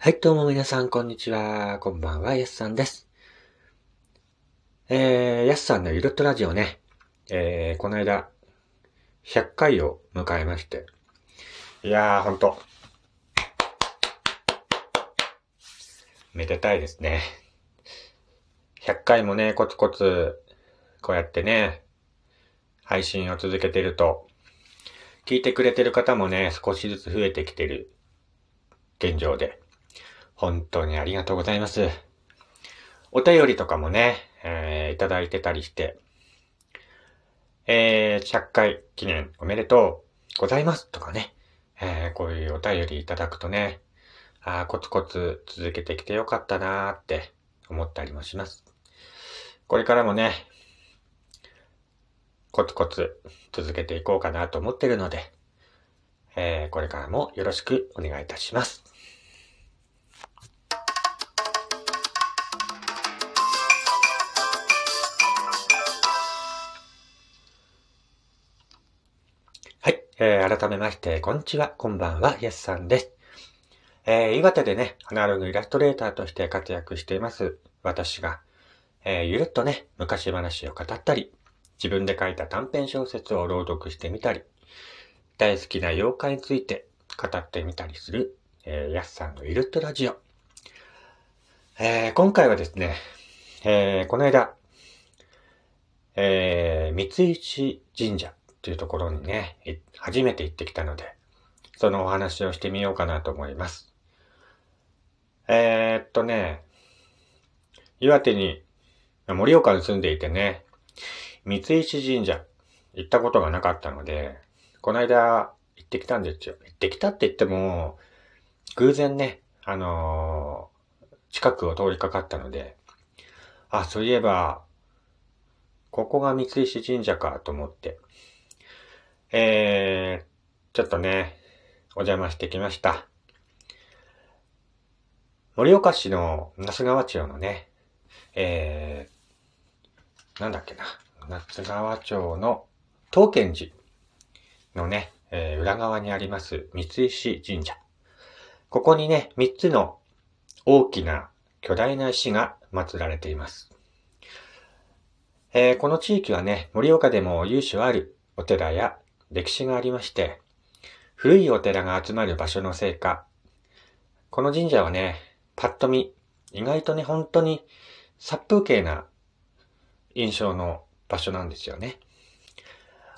はい、どうも皆さん、こんにちは。こんばんは、やすさんです。えー、やすさんのゆるっとラジオね、えー、この間、100回を迎えまして。いやー、ほんと。めでたいですね。100回もね、コツコツ、こうやってね、配信を続けてると、聞いてくれてる方もね、少しずつ増えてきてる現状で。本当にありがとうございます。お便りとかもね、えー、いただいてたりして、えー、100回記念おめでとうございますとかね、えー、こういうお便りいただくとね、あコツコツ続けてきてよかったなーって思ったりもします。これからもね、コツコツ続けていこうかなと思ってるので、えー、これからもよろしくお願いいたします。えー、改めまして、こんにちは、こんばんは、やすさんです。えー、岩手でね、アナログイラストレーターとして活躍しています、私が、えー、ゆるっとね、昔話を語ったり、自分で書いた短編小説を朗読してみたり、大好きな妖怪について語ってみたりする、えー、やすさんのゆるっとラジオ。えー、今回はですね、えー、この間、えー、三石神社っていうところにね、初めて行ってきたので、そのお話をしてみようかなと思います。えー、っとね、岩手に、盛岡に住んでいてね、三石神社行ったことがなかったので、この間行ってきたんですよ。行ってきたって言っても、偶然ね、あのー、近くを通りかかったので、あ、そういえば、ここが三石神社かと思って、えー、ちょっとね、お邪魔してきました。盛岡市の那須川町のね、えー、なんだっけな、那須川町の東賢寺のね、えー、裏側にあります三石神社。ここにね、三つの大きな巨大な石が祀られています。えー、この地域はね、盛岡でも由緒あるお寺や歴史がありまして、古いお寺が集まる場所のせいか、この神社はね、パッと見、意外とね、本当に殺風景な印象の場所なんですよね。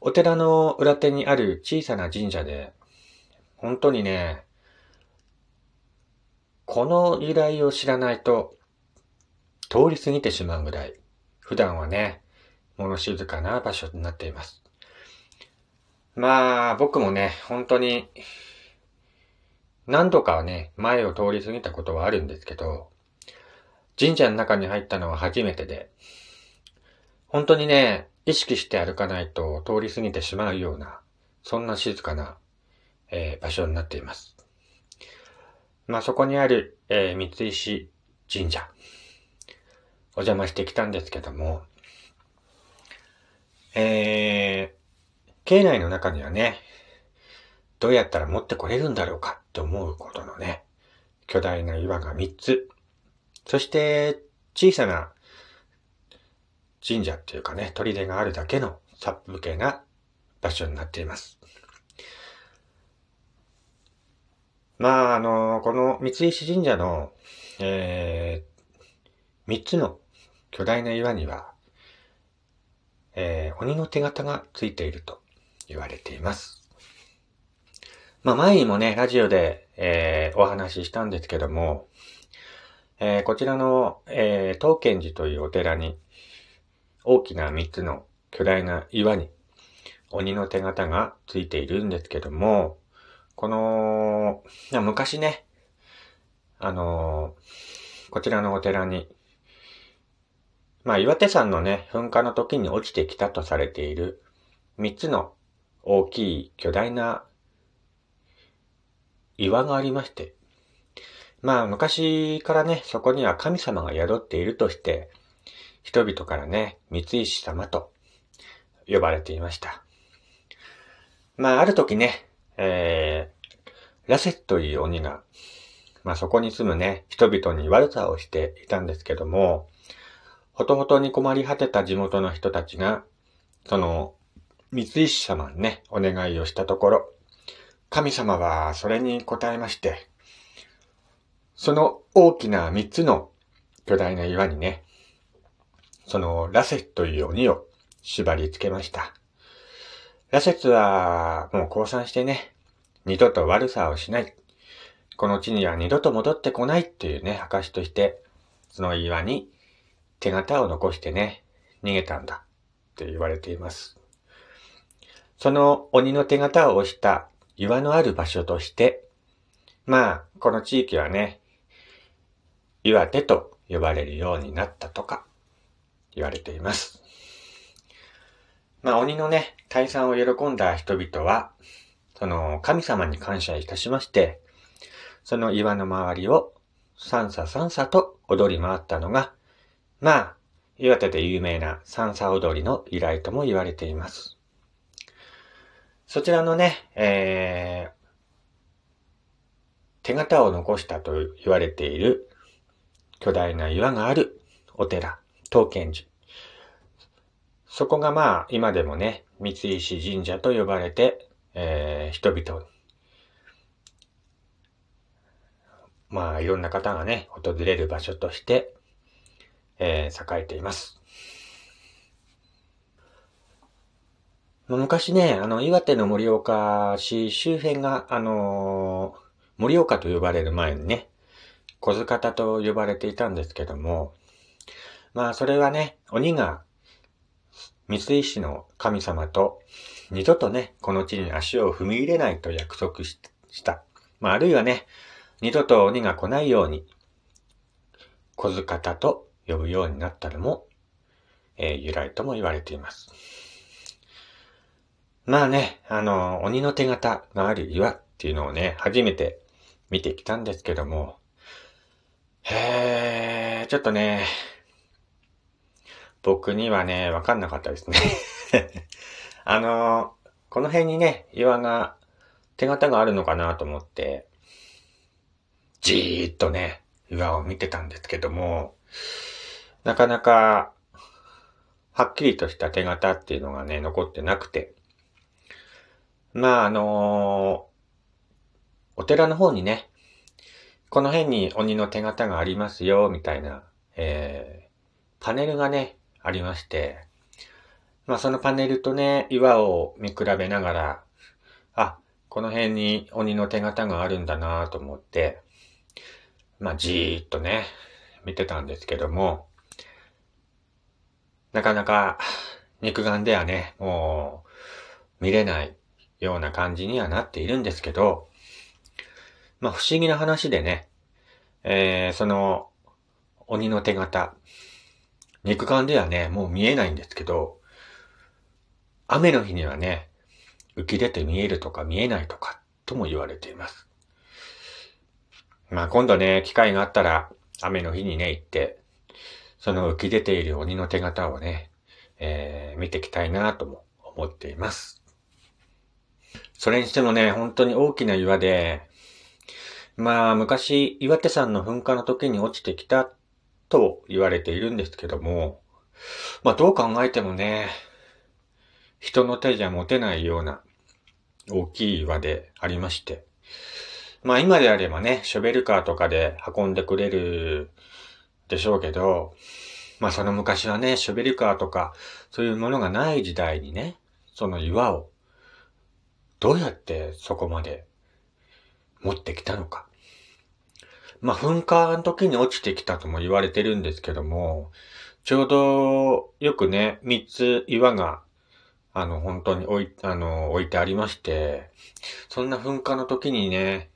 お寺の裏手にある小さな神社で、本当にね、この由来を知らないと通り過ぎてしまうぐらい、普段はね、物静かな場所になっています。まあ、僕もね、本当に、何度かはね、前を通り過ぎたことはあるんですけど、神社の中に入ったのは初めてで、本当にね、意識して歩かないと通り過ぎてしまうような、そんな静かな、えー、場所になっています。まあそこにある、えー、三石神社、お邪魔してきたんですけども、えー、境内の中にはね、どうやったら持ってこれるんだろうかって思うことのね、巨大な岩が3つ。そして小さな神社っていうかね、砦があるだけの殺風景な場所になっています。まあ、あの、この三石神社の、えー、3つの巨大な岩には、えー、鬼の手形がついていると言われています。まあ前にもね、ラジオで、えー、お話ししたんですけども、えー、こちらの、えー、東賢寺というお寺に、大きな三つの巨大な岩に、鬼の手形がついているんですけども、この、昔ね、あのこちらのお寺に、まあ岩手山のね、噴火の時に落ちてきたとされている三つの大きい巨大な岩がありまして、まあ昔からね、そこには神様が宿っているとして、人々からね、三石様と呼ばれていました。まあある時ね、えー、ラセットという鬼がまあそこに住むね、人々に悪さをしていたんですけども、ほとほとに困り果てた地元の人たちが、その、三石様にね、お願いをしたところ、神様はそれに応えまして、その大きな三つの巨大な岩にね、そのラセという鬼を縛り付けました。ラセツはもう降参してね、二度と悪さをしない。この地には二度と戻ってこないっていうね、証として、その岩に手形を残してね、逃げたんだって言われています。その鬼の手形を押した岩のある場所として、まあ、この地域はね、岩手と呼ばれるようになったとか言われています。まあ、鬼のね、退散を喜んだ人々は、その神様に感謝いたしまして、その岩の周りを三叉三叉と踊り回ったのが、まあ、岩手で有名な三叉踊りの由来とも言われています。そちらのね、えー、手形を残したと言われている巨大な岩があるお寺、東賢寺。そこがまあ、今でもね、三石神社と呼ばれて、えー、人々、まあ、いろんな方がね、訪れる場所として、えー、栄えています。昔ね、あの、岩手の盛岡市周辺が、あのー、盛岡と呼ばれる前にね、小塚方と呼ばれていたんですけども、まあ、それはね、鬼が、三石の神様と、二度とね、この地に足を踏み入れないと約束した。まあ、あるいはね、二度と鬼が来ないように、小塚方と呼ぶようになったのも、えー、由来とも言われています。まあね、あの、鬼の手形がある岩っていうのをね、初めて見てきたんですけども、へー、ちょっとね、僕にはね、わかんなかったですね。あの、この辺にね、岩が、手形があるのかなと思って、じーっとね、岩を見てたんですけども、なかなか、はっきりとした手形っていうのがね、残ってなくて、まあ、あのお寺の方にね、この辺に鬼の手形がありますよ、みたいな、えー、パネルがね、ありまして、まあそのパネルとね、岩を見比べながら、あ、この辺に鬼の手形があるんだなと思って、まあじーっとね、見てたんですけども、なかなか肉眼ではね、もう見れないような感じにはなっているんですけど、まあ不思議な話でね、えー、その、鬼の手形、肉眼ではね、もう見えないんですけど、雨の日にはね、浮き出て見えるとか見えないとか、とも言われています。まあ今度ね、機会があったら、雨の日にね、行って、その浮き出ている鬼の手形をね、えー、見ていきたいなとも思っています。それにしてもね、本当に大きな岩で、まあ、昔、岩手山の噴火の時に落ちてきたと言われているんですけども、まあ、どう考えてもね、人の手じゃ持てないような大きい岩でありまして、まあ今であればね、ショベルカーとかで運んでくれるでしょうけど、まあその昔はね、ショベルカーとかそういうものがない時代にね、その岩をどうやってそこまで持ってきたのか。まあ、噴火の時に落ちてきたとも言われてるんですけども、ちょうどよくね、三つ岩が、あの、本当に置い、あの、置いてありまして、そんな噴火の時にね、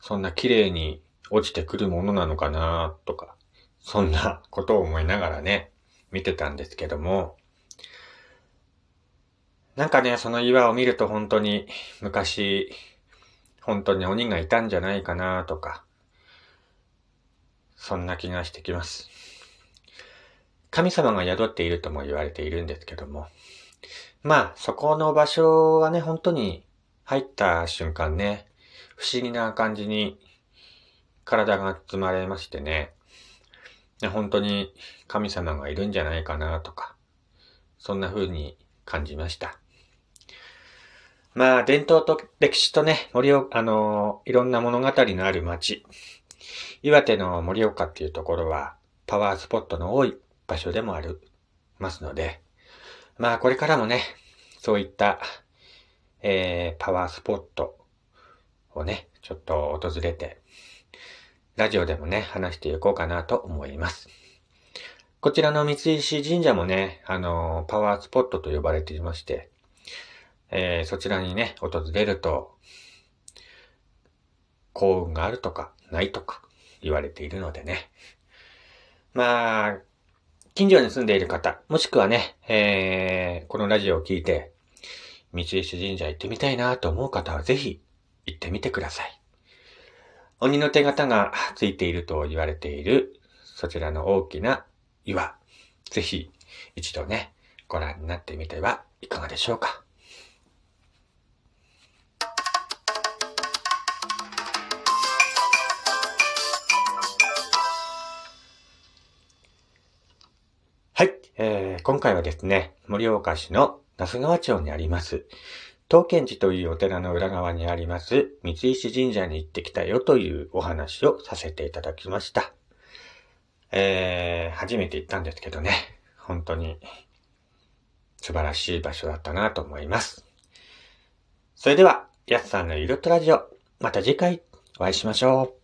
そんな綺麗に落ちてくるものなのかなとか、そんなことを思いながらね、見てたんですけども、なんかね、その岩を見ると本当に昔、本当に鬼がいたんじゃないかなとか、そんな気がしてきます。神様が宿っているとも言われているんですけども、まあ、そこの場所はね、本当に入った瞬間ね、不思議な感じに体が包まれましてね、本当に神様がいるんじゃないかなとか、そんな風に感じました。まあ、伝統と歴史とね、森岡、あのいろんな物語のある街。岩手の盛岡っていうところは、パワースポットの多い場所でもありますので、まあ、これからもね、そういった、えー、パワースポットをね、ちょっと訪れて、ラジオでもね、話していこうかなと思います。こちらの三石神社もね、あの、パワースポットと呼ばれていまして、えー、そちらにね、訪れると、幸運があるとか、ないとか言われているのでね。まあ、近所に住んでいる方、もしくはね、えー、このラジオを聞いて、三石神社行ってみたいなと思う方はぜひ行ってみてください。鬼の手形がついていると言われている、そちらの大きな岩、ぜひ一度ね、ご覧になってみてはいかがでしょうか。えー、今回はですね、盛岡市の那須川町にあります、東賢寺というお寺の裏側にあります三石神社に行ってきたよというお話をさせていただきました。えー、初めて行ったんですけどね、本当に素晴らしい場所だったなと思います。それでは、やすさんのゆるっとラジオ、また次回お会いしましょう。